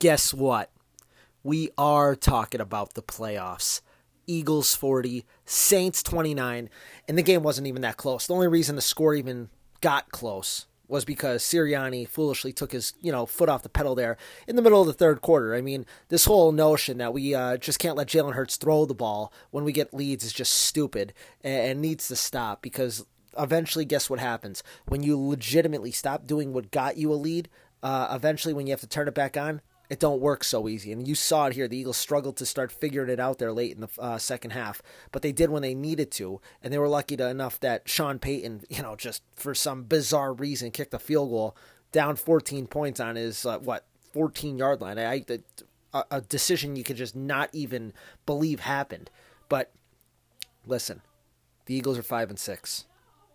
Guess what? We are talking about the playoffs. Eagles 40, Saints 29, and the game wasn't even that close. The only reason the score even got close was because Sirianni foolishly took his, you know, foot off the pedal there in the middle of the third quarter. I mean, this whole notion that we uh, just can't let Jalen Hurts throw the ball when we get leads is just stupid and, and needs to stop because eventually, guess what happens? When you legitimately stop doing what got you a lead, uh, eventually when you have to turn it back on, it don't work so easy. And you saw it here. The Eagles struggled to start figuring it out there late in the uh, second half, but they did when they needed to, and they were lucky to enough that Sean Payton, you know, just for some bizarre reason, kicked a field goal down 14 points on his uh, what 14 yard line. A decision you could just not even believe happened. But listen, the Eagles are five and six.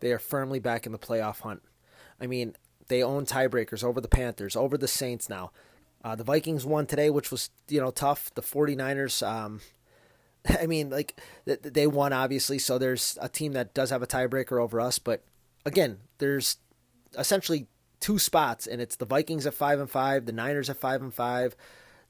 They are firmly back in the playoff hunt. I mean, they own tiebreakers over the Panthers, over the Saints now. Uh, the Vikings won today, which was you know tough. The 49ers, um, I mean, like they won obviously, so there's a team that does have a tiebreaker over us. But again, there's essentially two spots, and it's the Vikings at five and five, the Niners at five and five,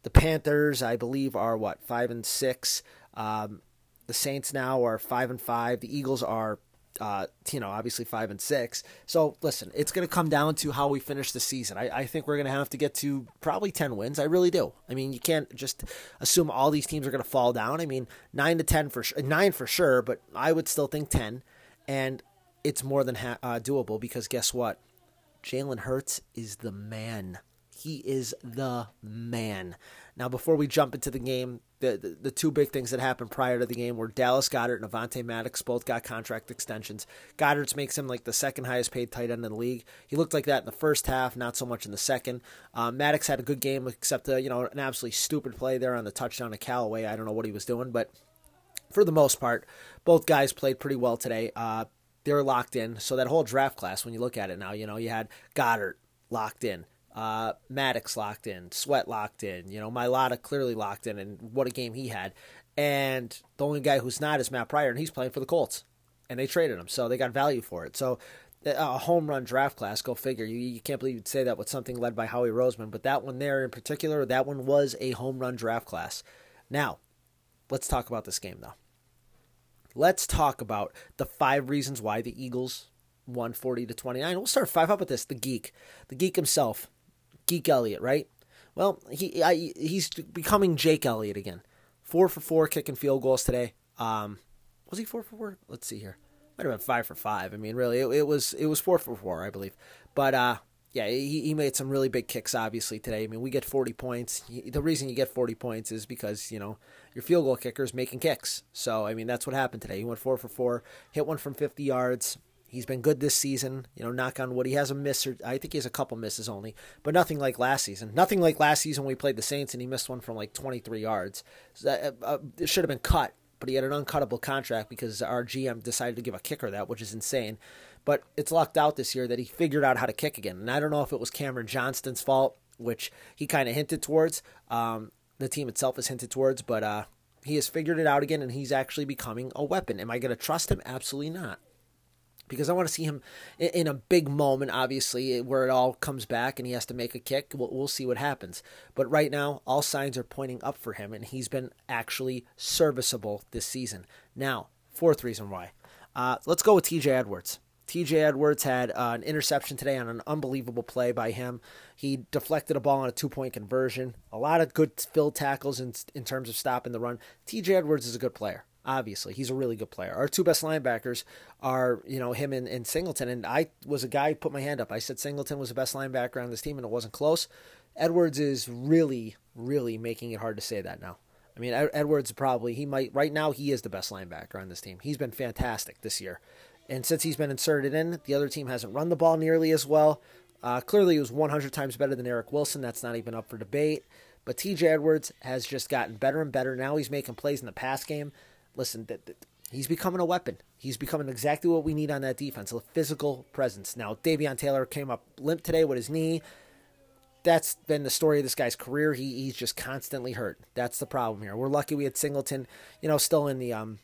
the Panthers, I believe, are what five and six. Um, the Saints now are five and five. The Eagles are uh, you know, obviously five and six. So listen, it's going to come down to how we finish the season. I, I think we're going to have to get to probably ten wins. I really do. I mean, you can't just assume all these teams are going to fall down. I mean, nine to ten for nine for sure, but I would still think ten, and it's more than ha- uh, doable because guess what? Jalen Hurts is the man. He is the man. Now, before we jump into the game, the, the, the two big things that happened prior to the game were Dallas Goedert and Avonte Maddox both got contract extensions. Goedert's makes him like the second highest paid tight end in the league. He looked like that in the first half, not so much in the second. Um, Maddox had a good game, except uh, you know an absolutely stupid play there on the touchdown to Callaway. I don't know what he was doing, but for the most part, both guys played pretty well today. Uh, they're locked in. So that whole draft class, when you look at it now, you know you had Goddard locked in. Uh, Maddox locked in, Sweat locked in, you know, Mailata clearly locked in, and what a game he had. And the only guy who's not is Matt Pryor, and he's playing for the Colts, and they traded him, so they got value for it. So a home run draft class, go figure. You, you can't believe you'd say that with something led by Howie Roseman, but that one there in particular, that one was a home run draft class. Now, let's talk about this game though. Let's talk about the five reasons why the Eagles won 40 to 29. We'll start five up with this. The geek, the geek himself, Geek Elliott, right? Well, he I, he's becoming Jake Elliott again. Four for four kicking field goals today. Um, was he four for four? Let's see here. Might have been five for five. I mean, really, it, it was it was four for four, I believe. But uh, yeah, he, he made some really big kicks, obviously today. I mean, we get 40 points. The reason you get 40 points is because you know your field goal kicker is making kicks. So I mean, that's what happened today. He went four for four, hit one from 50 yards. He's been good this season. You know, knock on wood. He has a miss, or I think he has a couple misses only, but nothing like last season. Nothing like last season when we played the Saints and he missed one from like 23 yards. So that, uh, uh, it should have been cut, but he had an uncuttable contract because our GM decided to give a kicker that, which is insane. But it's lucked out this year that he figured out how to kick again. And I don't know if it was Cameron Johnston's fault, which he kind of hinted towards. Um, the team itself has hinted towards, but uh, he has figured it out again, and he's actually becoming a weapon. Am I going to trust him? Absolutely not because I want to see him in a big moment, obviously, where it all comes back and he has to make a kick. We'll, we'll, see what happens. But right now, all signs are pointing up for him, and he's been actually serviceable this season. Now, fourth reason why. Uh, let's go with TJ Edwards. TJ Edwards had uh, an interception today on an unbelievable play by him. He deflected a ball on a two point conversion. A lot of good field tackles in, in terms of stopping the run. TJ Edwards is a good player. Obviously, he's a really good player. Our two best linebackers are, you know, him and, and Singleton. And I was a guy who put my hand up. I said Singleton was the best linebacker on this team, and it wasn't close. Edwards is really, really making it hard to say that now. I mean, Edwards probably he might right now he is the best linebacker on this team. He's been fantastic this year, and since he's been inserted in, the other team hasn't run the ball nearly as well. Uh, clearly, he was 100 times better than Eric Wilson. That's not even up for debate. But TJ Edwards has just gotten better and better. Now he's making plays in the pass game listen, that, that he's becoming a weapon. He's becoming exactly what we need on that defense, a physical presence. Now, Davion Taylor came up limp today with his knee. That's been the story of this guy's career. He, he's just constantly hurt. That's the problem here. We're lucky we had Singleton, you know, still in the um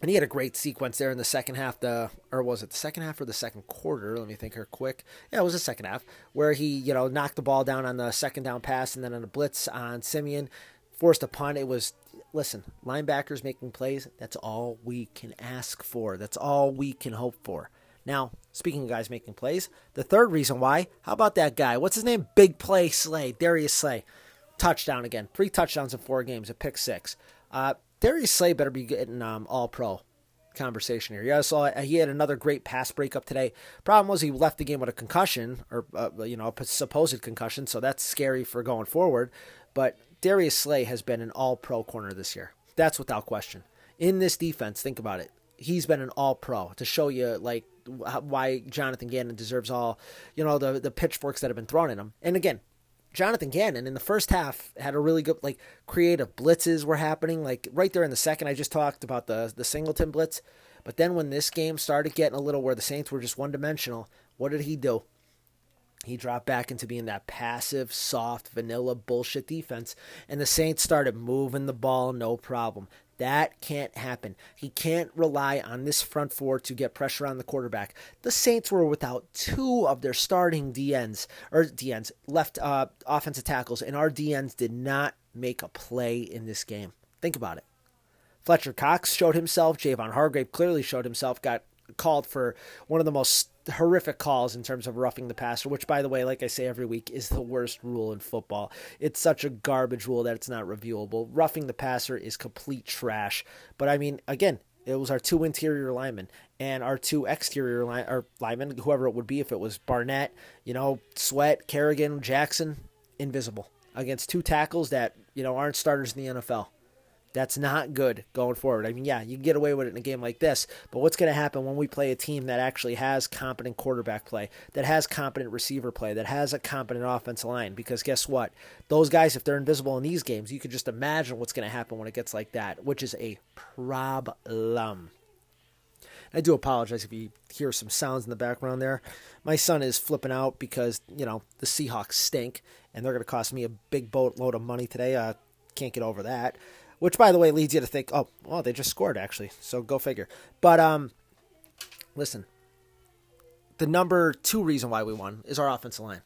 and he had a great sequence there in the second half. The or was it the second half or the second quarter? Let me think here quick. Yeah, it was the second half where he you know knocked the ball down on the second down pass and then on a blitz on Siemian, forced a punt. It was listen, linebackers making plays. That's all we can ask for. That's all we can hope for. Now, speaking of guys making plays, the third reason why, how about that guy? What's his name? Big play Slay, Darius Slay. Touchdown again. Three touchdowns in four games, a pick six. Uh, Darius Slay better be getting um, all pro conversation here. Yeah, so he had another great pass breakup today. Problem was he left the game with a concussion or uh, you know a supposed concussion, so that's scary for going forward. But Darius Slay has been an all pro corner this year. That's without question. In this defense, think about it. He's been an all pro to show you like why Jonathan Gannon deserves all, you know, the the pitchforks that have been thrown at him. And again, Jonathan Gannon in the first half had a really good like creative blitzes were happening like right there in the second. I just talked about the the Singleton blitz, but then when this game started getting a little where the Saints were just one dimensional, what did he do? He dropped back into being that passive, soft, vanilla bullshit defense, and the Saints started moving the ball no problem. That can't happen. He can't rely on this front four to get pressure on the quarterback. The Saints were without two of their starting DNs or DNs left uh, offensive tackles, and our DNs did not make a play in this game. Think about it. Fletcher Cox showed himself. Javon Hargrave clearly showed himself. Got called for one of the most horrific calls in terms of roughing the passer, which, by the way, like I say every week, is the worst rule in football. It's such a garbage rule that it's not reviewable. Roughing the passer is complete trash. But I mean, again, it was our two interior linemen and our two exterior line or linemen, whoever it would be, if it was Barnett, you know, Sweat, Kerrigan, Jackson, invisible against two tackles that you know aren't starters in the NFL. That's not good going forward. I mean, yeah, you can get away with it in a game like this, but what's going to happen when we play a team that actually has competent quarterback play, that has competent receiver play, that has a competent offensive line? Because guess what? Those guys, if they're invisible in these games, you can just imagine what's going to happen when it gets like that, which is a problem. I do apologize if you hear some sounds in the background there. My son is flipping out because, you know, the Seahawks stink and they're going to cost me a big boatload of money today. I can't get over that which by the way leads you to think, oh, well, they just scored actually, so go figure. But um, listen, the number two reason why we won is our offensive line.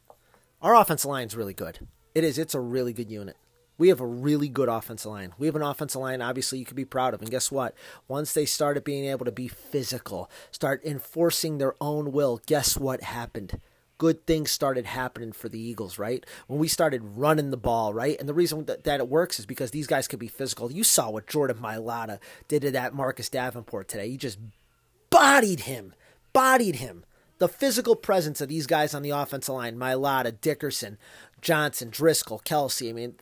Our offensive line is really good. It is. It's a really good unit. We have a really good offensive line. We have an offensive line, obviously, you could be proud of. And guess what? Once they started being able to be physical, start enforcing their own will, guess what happened? Good things started happening for the Eagles, right? When we started running the ball, right? And the reason that, that it works is because these guys could be physical. You saw what Jordan Mailata did to that Marcus Davenport today. He just bodied him, bodied him. The physical presence of these guys on the offensive line, Mailata, Dickerson, Johnson, Driscoll, Kelce, I mean,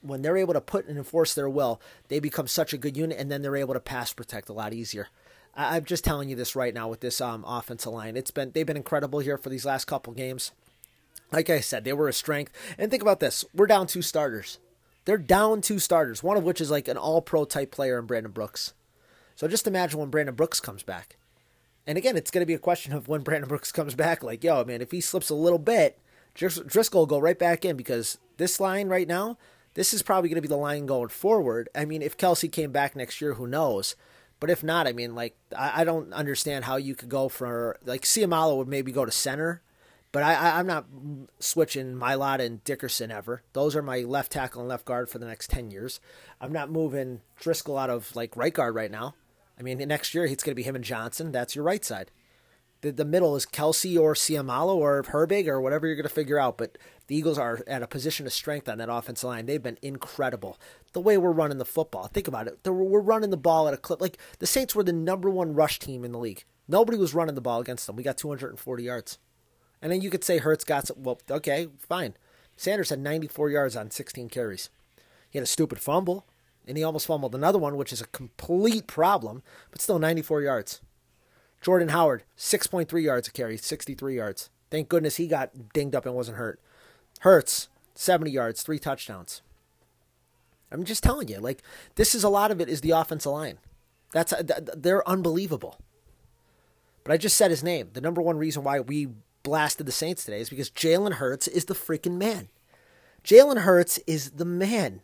when they're able to put and enforce their will, they become such a good unit, and then they're able to pass protect a lot easier. I'm just telling you this right now with this um, offensive line. It's been they've been incredible here for these last couple games. Like I said, they were a strength. And think about this: we're down two starters. They're down two starters, one of which is like an All-Pro type player in Brandon Brooks. So just imagine when Brandon Brooks comes back. And again, it's going to be a question of when Brandon Brooks comes back. Like, yo, man, if he slips a little bit, Driscoll will go right back in because this line right now, this is probably going to be the line going forward. I mean, if Kelce came back next year, who knows? But if not, I mean, like I, I don't understand how you could go for like Seumalo would maybe go to center, but I, I am not switching Mailata and Dickerson ever. Those are my left tackle and left guard for the next ten years. I'm not moving Driscoll out of like right guard right now. I mean, next year it's going to be him and Johnson. That's your right side. The, the middle is Kelce or Seumalo or Herbig or whatever you're going to figure out. But the Eagles are at a position of strength on that offensive line. They've been incredible. The way we're running the football. Think about it. We're running the ball at a clip. Like the Saints were the number one rush team in the league. Nobody was running the ball against them. We got 240 yards. And then you could say Hurts got some, well, okay, fine. Sanders had 94 yards on 16 carries. He had a stupid fumble, and he almost fumbled another one, which is a complete problem, but still 94 yards. Jordan Howard, 6.3 yards a carry, 63 yards. Thank goodness he got dinged up and wasn't hurt. Hurts, 70 yards, three touchdowns. I'm just telling you, like this is a lot of it is the offensive line. That's they're unbelievable. But I just said his name. The number one reason why we blasted the Saints today is because Jalen Hurts is the freaking man. Jalen Hurts is the man.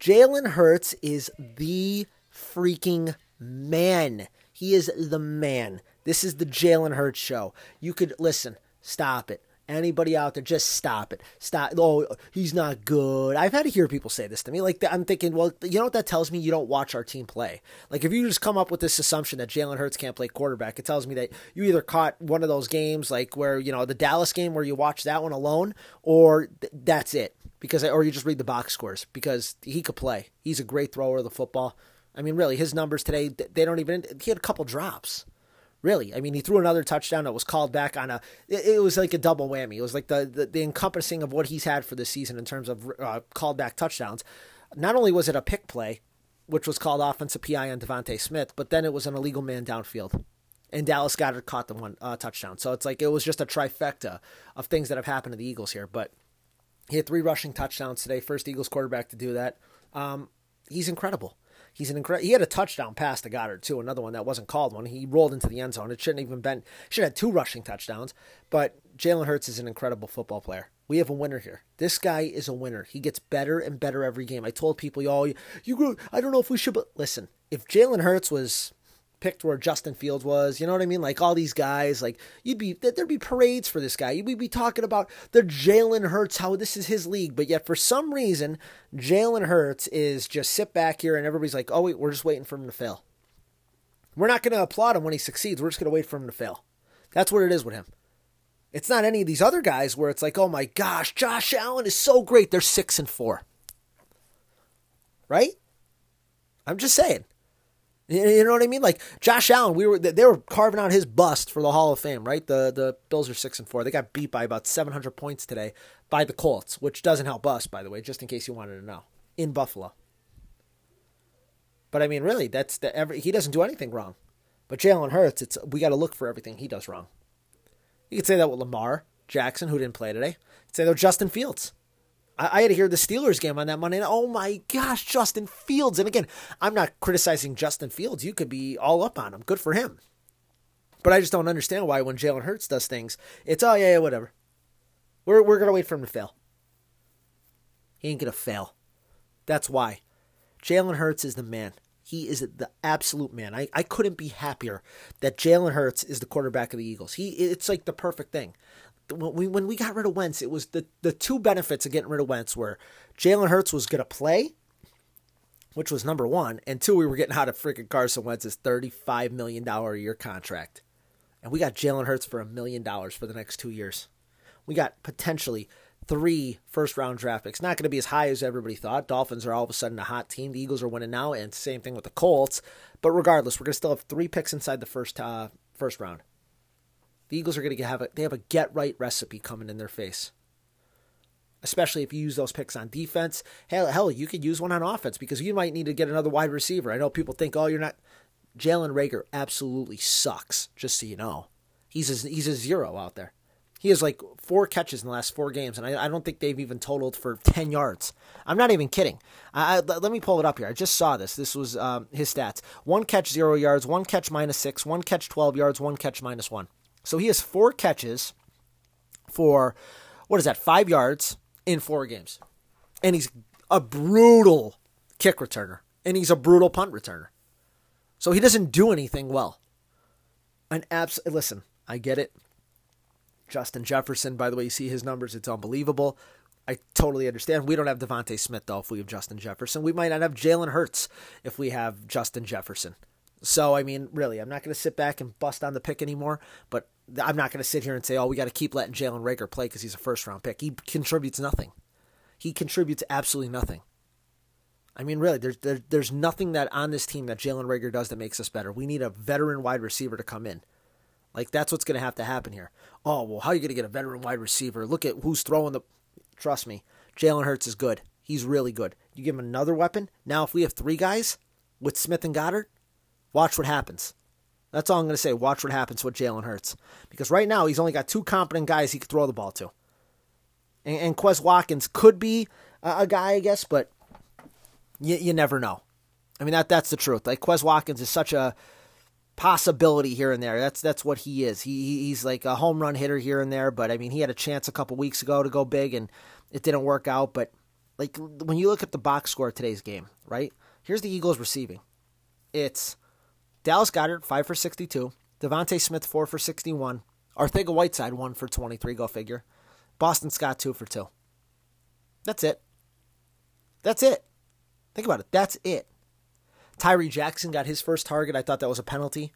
Jalen Hurts is the freaking man. He is the man. This is the Jalen Hurts show. You could listen, stop it. Anybody out there, just stop it. Stop. Oh, he's not good. I've had to hear people say this to me. Like, I'm thinking, well, you know what that tells me? You don't watch our team play. Like, if you just come up with this assumption that Jalen Hurts can't play quarterback, it tells me that you either caught one of those games, like where, you know, the Dallas game where you watch that one alone, or th- that's it. Because, or you just read the box scores because he could play. He's a great thrower of the football. I mean, really, his numbers today, they don't even, he had a couple drops. Really, I mean, he threw another touchdown that was called back on a. It, was like a double whammy. It was like the, the, the encompassing of what he's had for the season in terms of uh, called back touchdowns. Not only was it a pick play, which was called offensive PI on DeVonta Smith, but then it was an illegal man downfield, and Dallas Goedert caught the one uh, touchdown. So it's like it was just a trifecta of things that have happened to the Eagles here. But he had three rushing touchdowns today. First Eagles quarterback to do that. Um, he's incredible. He's an incredible. He had a touchdown pass to Goedert too, another one that wasn't called one. He rolled into the end zone. It shouldn't even been. Should have had two rushing touchdowns. But Jalen Hurts is an incredible football player. We have a winner here. This guy is a winner. He gets better and better every game. I told people, y'all, you, you I don't know if we should, but listen, if Jalen Hurts was picked where Justin Fields was. You know what I mean? Like all these guys, like you'd be there'd be parades for this guy. You'd be talking about the Jalen Hurts, how this is his league. But yet for some reason, Jalen Hurts is just sit back here and everybody's like, oh wait, we're just waiting for him to fail. We're not going to applaud him when he succeeds. We're just going to wait for him to fail. That's what it is with him. It's not any of these other guys where it's like, oh my gosh, Josh Allen is so great. They're six and four. Right? I'm just saying. You know what I mean? Like Josh Allen, we were they were carving out his bust for the Hall of Fame, right? The the Bills are six and four. They got beat by about seven hundred points today by the Colts, which doesn't help us, by the way, just in case you wanted to know, in Buffalo. But I mean, really, that's the every he doesn't do anything wrong. But Jalen Hurts, it's we got to look for everything he does wrong. You could say that with Lamar Jackson, who didn't play today. You could say that with Justin Fields. I, had to hear the Steelers game on that Monday. And oh my gosh, Justin Fields! And again, I'm not criticizing Justin Fields. You could be all up on him. Good for him. But I just don't understand why when Jalen Hurts does things, it's oh yeah, yeah whatever. We're we're gonna wait for him to fail. He ain't gonna fail. That's why. Jalen Hurts is the man. He is the absolute man. I, I couldn't be happier that Jalen Hurts is the quarterback of the Eagles. He it's like the perfect thing when we when we got rid of Wentz, it was the the two benefits of getting rid of Wentz were Jalen Hurts was going to play, which was number one, and two, we were getting out of freaking Carson Wentz's thirty five million dollar a year contract, and we got Jalen Hurts for a million dollars for the next two years. We got potentially three first round draft picks. Not going to be as high as everybody thought. Dolphins are all of a sudden a hot team. The Eagles are winning now, and same thing with the Colts. But regardless, we're going to still have three picks inside the first uh, first round. The Eagles are going to have a they have a get right recipe coming in their face. Especially if you use those picks on defense. Hell, hell, you could use one on offense because you might need to get another wide receiver. I know people think, oh, you're not. Jalen Reagor absolutely sucks. Just so you know, he's a, he's a zero out there. He has like four catches in the last four games, and I, I don't think they've even totaled for 10 yards. I'm not even kidding. I, I, let me pull it up here. I just saw this. This was um, his stats one catch, zero yards, one catch, minus six, one catch, 12 yards, one catch, minus one. So he has four catches for, what is that, five yards in four games. And he's a brutal kick returner. And he's a brutal punt returner. So he doesn't do anything well. An abs listen, I get it. Justin Jefferson, by the way, you see his numbers, it's unbelievable. I totally understand. We don't have DeVonta Smith though if we have Justin Jefferson. We might not have Jalen Hurts if we have Justin Jefferson. So I mean, really, I'm not going to sit back and bust on the pick anymore. But I'm not going to sit here and say, oh, we got to keep letting Jalen Reagor play because he's a first round pick. He contributes nothing. He contributes absolutely nothing. I mean, really, there's there, there's nothing that on this team that Jalen Reagor does that makes us better. We need a veteran wide receiver to come in. Like that's what's going to have to happen here. Oh well, how are you going to get a veteran wide receiver? Look at who's throwing the. Trust me, Jalen Hurts is good. He's really good. You give him another weapon. Now, if we have three guys with Smith and Goedert, watch what happens. That's all I'm going to say. Watch what happens with Jalen Hurts. Because right now, he's only got two competent guys he could throw the ball to. And, and Quez Watkins could be a, a guy, I guess, but you, you never know. I mean, that that's the truth. Like, Quez Watkins is such a possibility here and there. That's that's what he is. He he's like a home run hitter here and there, but I mean, he had a chance a couple weeks ago to go big and it didn't work out, but like when you look at the box score of today's game, right? Here's the Eagles receiving. It's Dallas Goedert, 5 for 62. DeVonta Smith, 4 for 61. Arcega Whiteside, 1 for 23, go figure. Boston Scott, 2 for 2. That's it. That's it. Think about it. That's it. Tyree Jackson got his first target. I thought that was a penalty,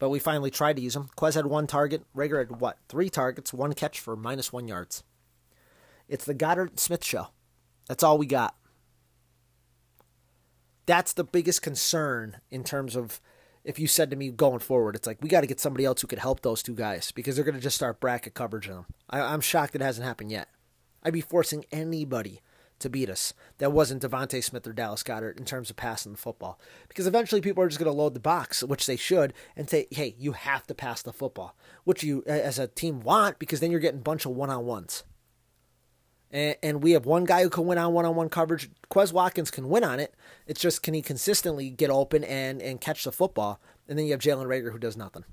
but we finally tried to use him. Quez had one target. Reagor had what? Three targets, one catch for minus one yards. It's the Goedert Smith show. That's all we got. That's the biggest concern in terms of if you said to me going forward, it's like we got to get somebody else who could help those two guys because they're going to just start bracket coverage on them. I, I'm shocked it hasn't happened yet. I'd be forcing anybody to beat us that wasn't DeVonta Smith or Dallas Goedert in terms of passing the football. Because eventually people are just going to load the box, which they should, and say, hey, you have to pass the football, which you as a team want because then you're getting a bunch of one on ones. And, and we have one guy who can win on one on one coverage. Quez Watkins can win on it. It's just can he consistently get open and, and catch the football? And then you have Jalen Reagor who does nothing.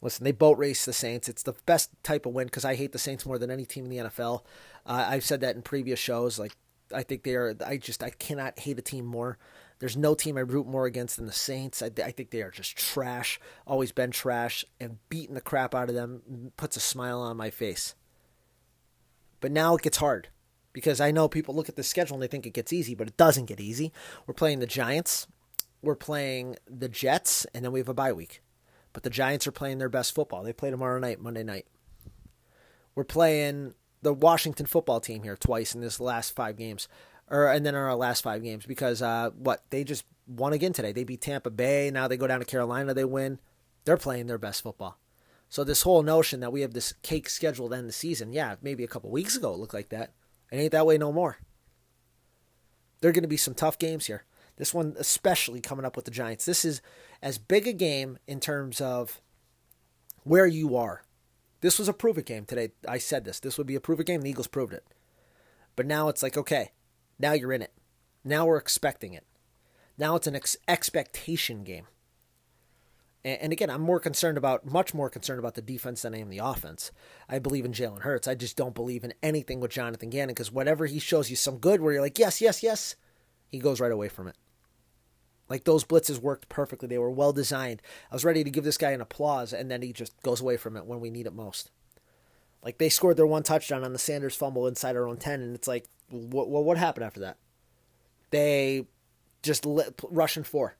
Listen, they boat race the Saints. It's the best type of win because I hate the Saints more than any team in the NFL. Uh, I've said that in previous shows. Like, I think they are. I just I cannot hate a team more. There's no team I root more against than the Saints. I, I think they are just trash. Always been trash, and beating the crap out of them puts a smile on my face. But now it gets hard because I know people look at the schedule and they think it gets easy, but it doesn't get easy. We're playing the Giants, we're playing the Jets, and then we have a bye week. But the Giants are playing their best football. They play tomorrow night, Monday night. We're playing the Washington football team here twice in this last five games, or and then our last five games because uh, what they just won again today. They beat Tampa Bay. Now they go down to Carolina. They win. They're playing their best football. So this whole notion that we have this cake scheduled end the season, yeah, maybe a couple weeks ago it looked like that. It ain't that way no more. There are going to be some tough games here. This one, especially coming up with the Giants. This is as big a game in terms of where you are. This was a prove it game today. I said this. This would be a prove it game. The Eagles proved it. But now it's like, okay, now you're in it. Now we're expecting it. Now it's an ex- expectation game. And, again, I'm more concerned about, much more concerned about the defense than I am the offense. I believe in Jalen Hurts. I just don't believe in anything with Jonathan Gannon because whatever he shows you some good where you're like, yes, yes, yes, he goes right away from it. Like those blitzes worked perfectly. They were well designed. I was ready to give this guy an applause, and then he just goes away from it when we need it most. Like they scored their one touchdown on the Sanders fumble inside our own 10, and it's like, what, what, what happened after that? They just lit, rushing four.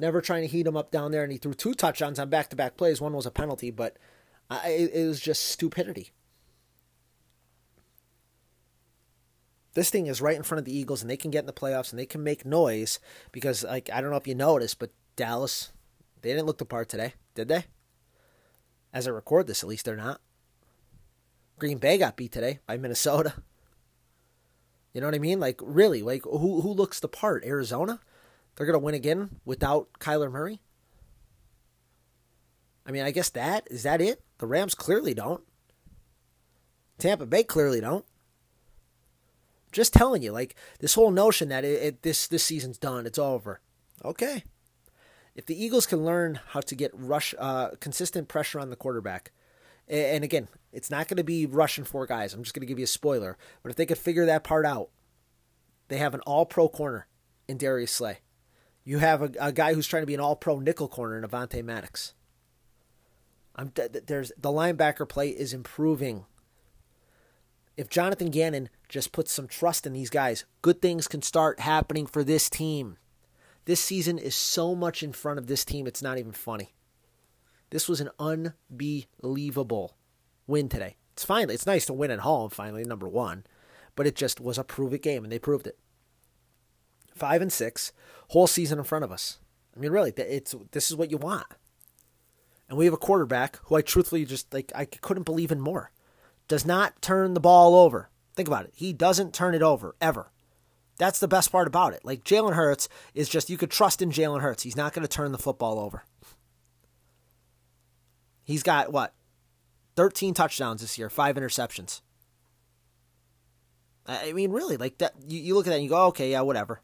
Never trying to heat him up down there, and he threw two touchdowns on back to back plays. One was a penalty, but I, it, was just stupidity. this thing is right in front of the Eagles and they can get in the playoffs and they can make noise because like I don't know if you noticed, but Dallas they didn't look the part today, did they? As I record this, at least they're not. Green Bay got beat today by Minnesota. You know what I mean? Like really, like who who looks the part? Arizona? They're gonna win again without Kyler Murray? I mean, I guess that is that it? The Rams clearly don't. Tampa Bay clearly don't. Just telling you, like this whole notion that it, it, this this season's done, it's over. Okay, if the Eagles can learn how to get rush uh, consistent pressure on the quarterback, and again, it's not going to be rushing four guys. I'm just going to give you a spoiler, but if they could figure that part out, they have an All-Pro corner in Darius Slay. You have a, a guy who's trying to be an All-Pro nickel corner in Avonte Maddox. I'm there's the linebacker play is improving if Jonathan Gannon just puts some trust in these guys, good things can start happening for this team. This season is so much in front of this team, it's not even funny. This was an unbelievable win today. It's finally it's nice to win at home, finally, number one. But it just was a prove it game, and they proved it. Five and six, whole season in front of us. I mean, really, it's this is what you want. And we have a quarterback who I truthfully just like I couldn't believe in more does not turn the ball over. Think about it. He doesn't turn it over ever. That's the best part about it. Like Jalen Hurts is just you could trust in Jalen Hurts. He's not going to turn the football over. He's got what? 13 touchdowns this year, 5 interceptions. I mean, really, like that you, you look at that and you go, "Okay, yeah, whatever."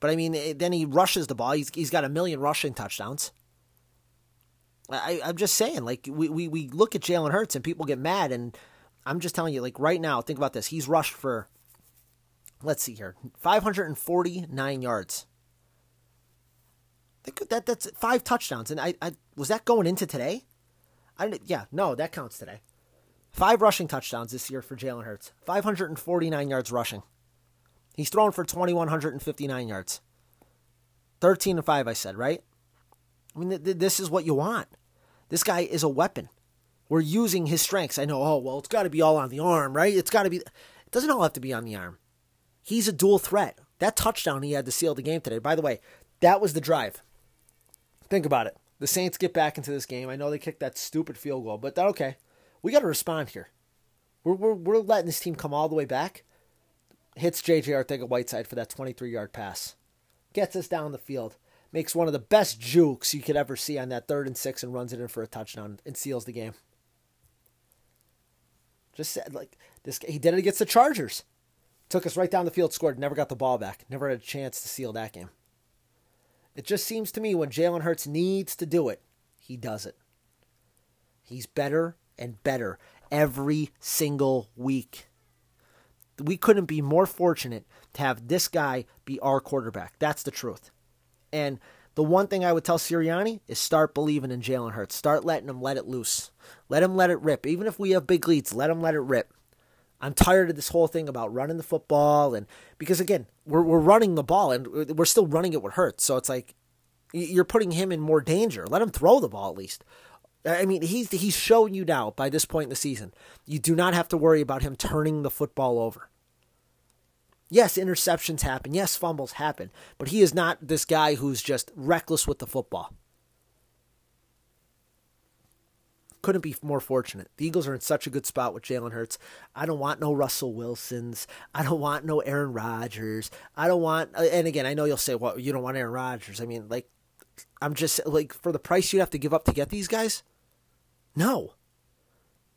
But I mean, eh, then he rushes the ball. He's he's got a million rushing touchdowns. I, I'm just saying, like we, we, we look at Jalen Hurts and people get mad, and I'm just telling you, like right now, think about this. He's rushed for, let's see here, 549 yards that that's five touchdowns, and I, I was that going into today. I didn't. Yeah, no, that counts today. Five rushing touchdowns this year for Jalen Hurts. 549 yards rushing. He's thrown for 2,159 yards. 13 and 5, I said, right? I mean, th- th- this is what you want. This guy is a weapon. We're using his strengths. I know, oh, well, it's got to be all on the arm, right? It's got to be. It doesn't all have to be on the arm. He's a dual threat. That touchdown he had to seal the game today. By the way, that was the drive. Think about it. The Saints get back into this game. I know they kicked that stupid field goal, but okay. We got to respond here. We're, we're, we're letting this team come all the way back. Hits J.J. Arcega-Whiteside for that 23 yard pass. Gets us down the field. Makes one of the best jukes you could ever see on that third and six and runs it in for a touchdown and seals the game. Just said, like, this, he did it against the Chargers. Took us right down the field, scored, never got the ball back. Never had a chance to seal that game. It just seems to me when Jalen Hurts needs to do it, he does it. He's better and better every single week. We couldn't be more fortunate to have this guy be our quarterback. That's the truth. And the one thing I would tell Sirianni is start believing in Jalen Hurts. Start letting him let it loose. Let him let it rip. Even if we have big leads, let him let it rip. I'm tired of this whole thing about running the football and because again, we're we're running the ball and we're still running it with Hurts. So it's like you're putting him in more danger. Let him throw the ball at least. I mean, he's he's showing you now by this point in the season, you do not have to worry about him turning the football over. Yes, interceptions happen. Yes, fumbles happen, but he is not this guy who's just reckless with the football. Couldn't be more fortunate. The Eagles are in such a good spot with Jalen Hurts. I don't want no Russell Wilsons. I don't want no Aaron Rodgers. I don't want. Uh, and again, I know you'll say, "Well, you don't want Aaron Rodgers." I mean, like, I'm just like for the price you'd have to give up to get these guys. No.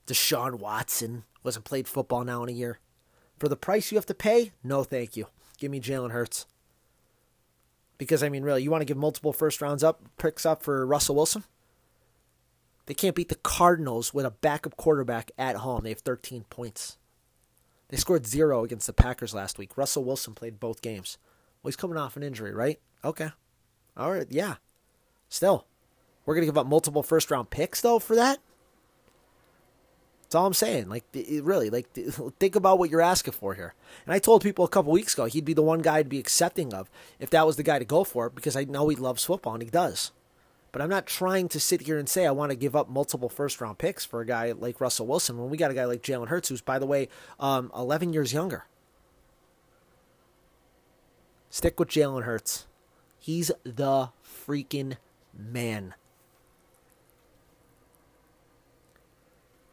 Deshaun Watson wasn't played football now in a year. For the price you have to pay, no thank you. Give me Jalen Hurts. Because I mean, really, you want to give multiple first rounds up picks up for Russell Wilson? They can't beat the Cardinals with a backup quarterback at home. They have 13 points. They scored zero against the Packers last week. Russell Wilson played both games. Well, he's coming off an injury, right? Okay. All right, yeah. Still, we're going to give up multiple first round picks, though, for that? That's all I'm saying. Like, really, like, think about what you're asking for here. And I told people a couple weeks ago he'd be the one guy to be accepting of if that was the guy to go for because I know he loves football and he does. But I'm not trying to sit here and say I want to give up multiple first round picks for a guy like Russell Wilson when we got a guy like Jalen Hurts, who's, by the way, um, 11 years younger. Stick with Jalen Hurts. He's the freaking man.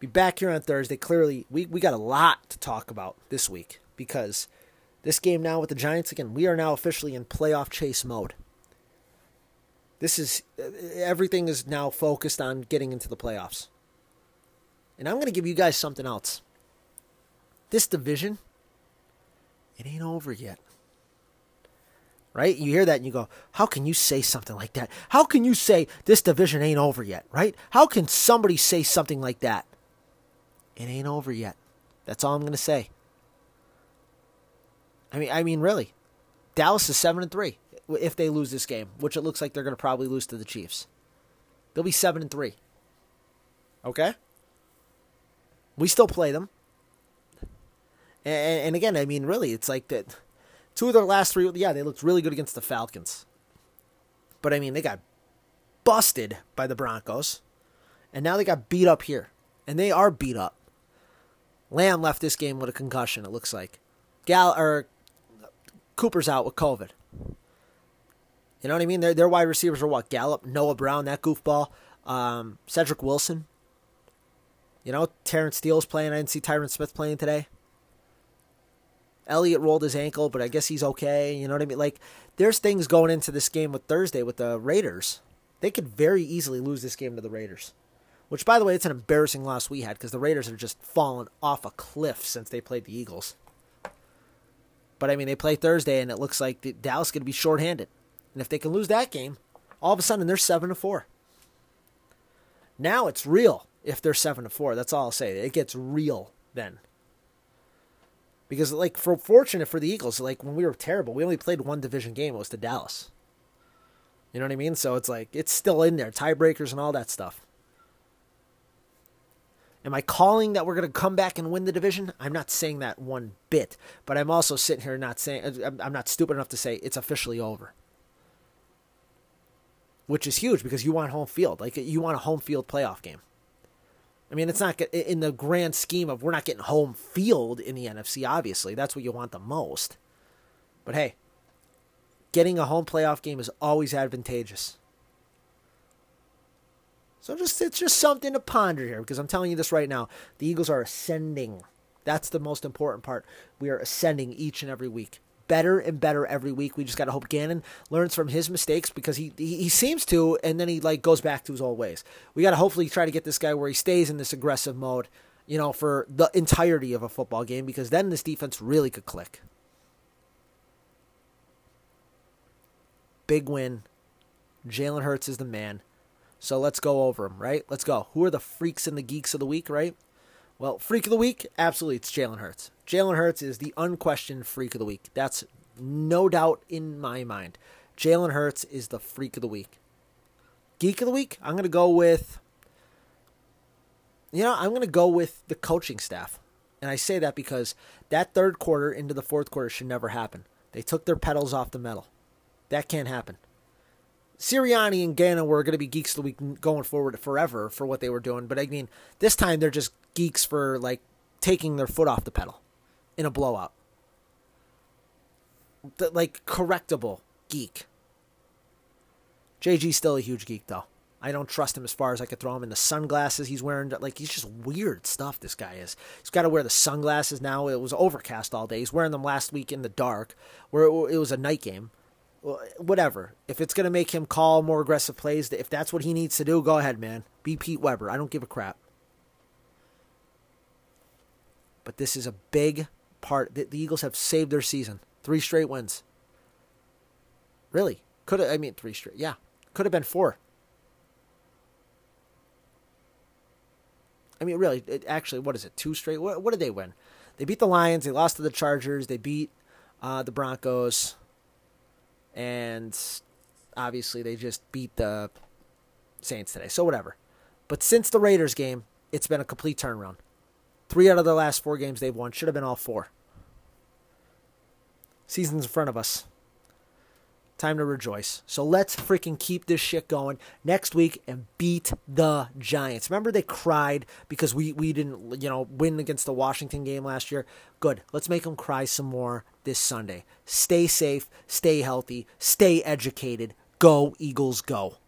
Be back here on Thursday. Clearly, we, we got a lot to talk about this week because this game now with the Giants, again, we are now officially in playoff chase mode. This is uh, everything is now focused on getting into the playoffs. And I'm going to give you guys something else. This division, it ain't over yet. Right? You hear that and you go, How can you say something like that? How can you say this division ain't over yet? Right? How can somebody say something like that? It ain't over yet. That's all I'm to say. I mean, I mean, really, Dallas is seven and three if they lose this game, which it looks like they're to probably lose to the Chiefs. They'll be seven and three. Okay, we still play them, and, and again, I mean, really, it's like that. Two of their last three, yeah, they looked really good against the Falcons, but I mean, they got busted by the Broncos, and now they got beat up here, and they are beat up. Lamb left this game with a concussion. It looks like Gal or Cooper's out with COVID. You know what I mean? Their their wide receivers are what Gallup, Noah Brown, that goofball, um, Cedric Wilson. You know, Terence Steele's playing. I didn't see Tyron Smith playing today. Elliott rolled his ankle, but I guess he's okay. You know what I mean? Like, there's things going into this game with Thursday with the Raiders. They could very easily lose this game to the Raiders. Which, by the way, it's an embarrassing loss we had because the Raiders have just fallen off a cliff since they played the Eagles. But I mean, they play Thursday, and it looks like the, Dallas going to be shorthanded. And if they can lose that game, all of a sudden they're seven to four. Now it's real if they're seven to four. That's all I'll say. It gets real then. Because like for fortunate for the Eagles, like when we were terrible, we only played one division game. It was to Dallas. You know what I mean? So it's like it's still in there, tiebreakers and all that stuff. Am I calling that we're going to come back and win the division? I'm not saying that one bit, but I'm also sitting here not saying uh, I'm not stupid enough to say it's officially over. Which is huge because you want home field. Like you want a home field playoff game. I mean, it's not in the grand scheme of we're not getting home field in the NFC, obviously. That's what you want the most. But hey, getting a home playoff game is always advantageous. So just it's just something to ponder here because I'm telling you this right now. The Eagles are ascending. That's the most important part. We are ascending each and every week. Better and better every week. We just got to hope Gannon learns from his mistakes because he, he he seems to, and then he like goes back to his old ways. We got to hopefully try to get this guy where he stays in this aggressive mode, you know, for the entirety of a football game because then this defense really could click. Big win. Jalen Hurts is the man. So let's go over them, right? Let's go. Who are the freaks and the geeks of the week, right? Well, freak of the week, absolutely, it's Jalen Hurts. Jalen Hurts is the unquestioned freak of the week. That's no doubt in my mind. Jalen Hurts is the freak of the week. Geek of the week, I'm going to go with, you know, I'm going to go with the coaching staff. And I say that because that third quarter into the fourth quarter should never happen. They took their pedals off the metal. That can't happen. Sirianni and Gannon were going to be geeks of the week going forward forever for what they were doing. But I mean, this time they're just geeks for like taking their foot off the pedal in a blowout. The, like correctable geek. JG's still a huge geek though. I don't trust him as far as I could throw him in the sunglasses he's wearing. Like he's just weird stuff. This guy is. He's got to wear the sunglasses now. It was overcast all day. He's wearing them last week in the dark, where it was a night game whatever. If it's going to make him call more aggressive plays, if that's what he needs to do, go ahead, man. Be Pete Weber. I don't give a crap. But this is a big part. The, Eagles have saved their season. Three straight wins. Really? Could have, I mean, three straight. Yeah. Could have been four. I mean, really, it, actually, what is it? Two straight? What, what did they win? They beat the Lions. They lost to the Chargers. They beat uh, the Broncos and obviously they just beat the Saints today. So whatever. But since the Raiders game, it's been a complete turnaround. Three out of the last four games they've won should have been all four. Season's in front of us. Time to rejoice. So let's freaking keep this shit going next week and beat the Giants. Remember they cried because we, we didn't, you know, win against the Washington game last year? Good. Let's make them cry some more this Sunday. Stay safe, stay healthy, stay educated. Go Eagles go.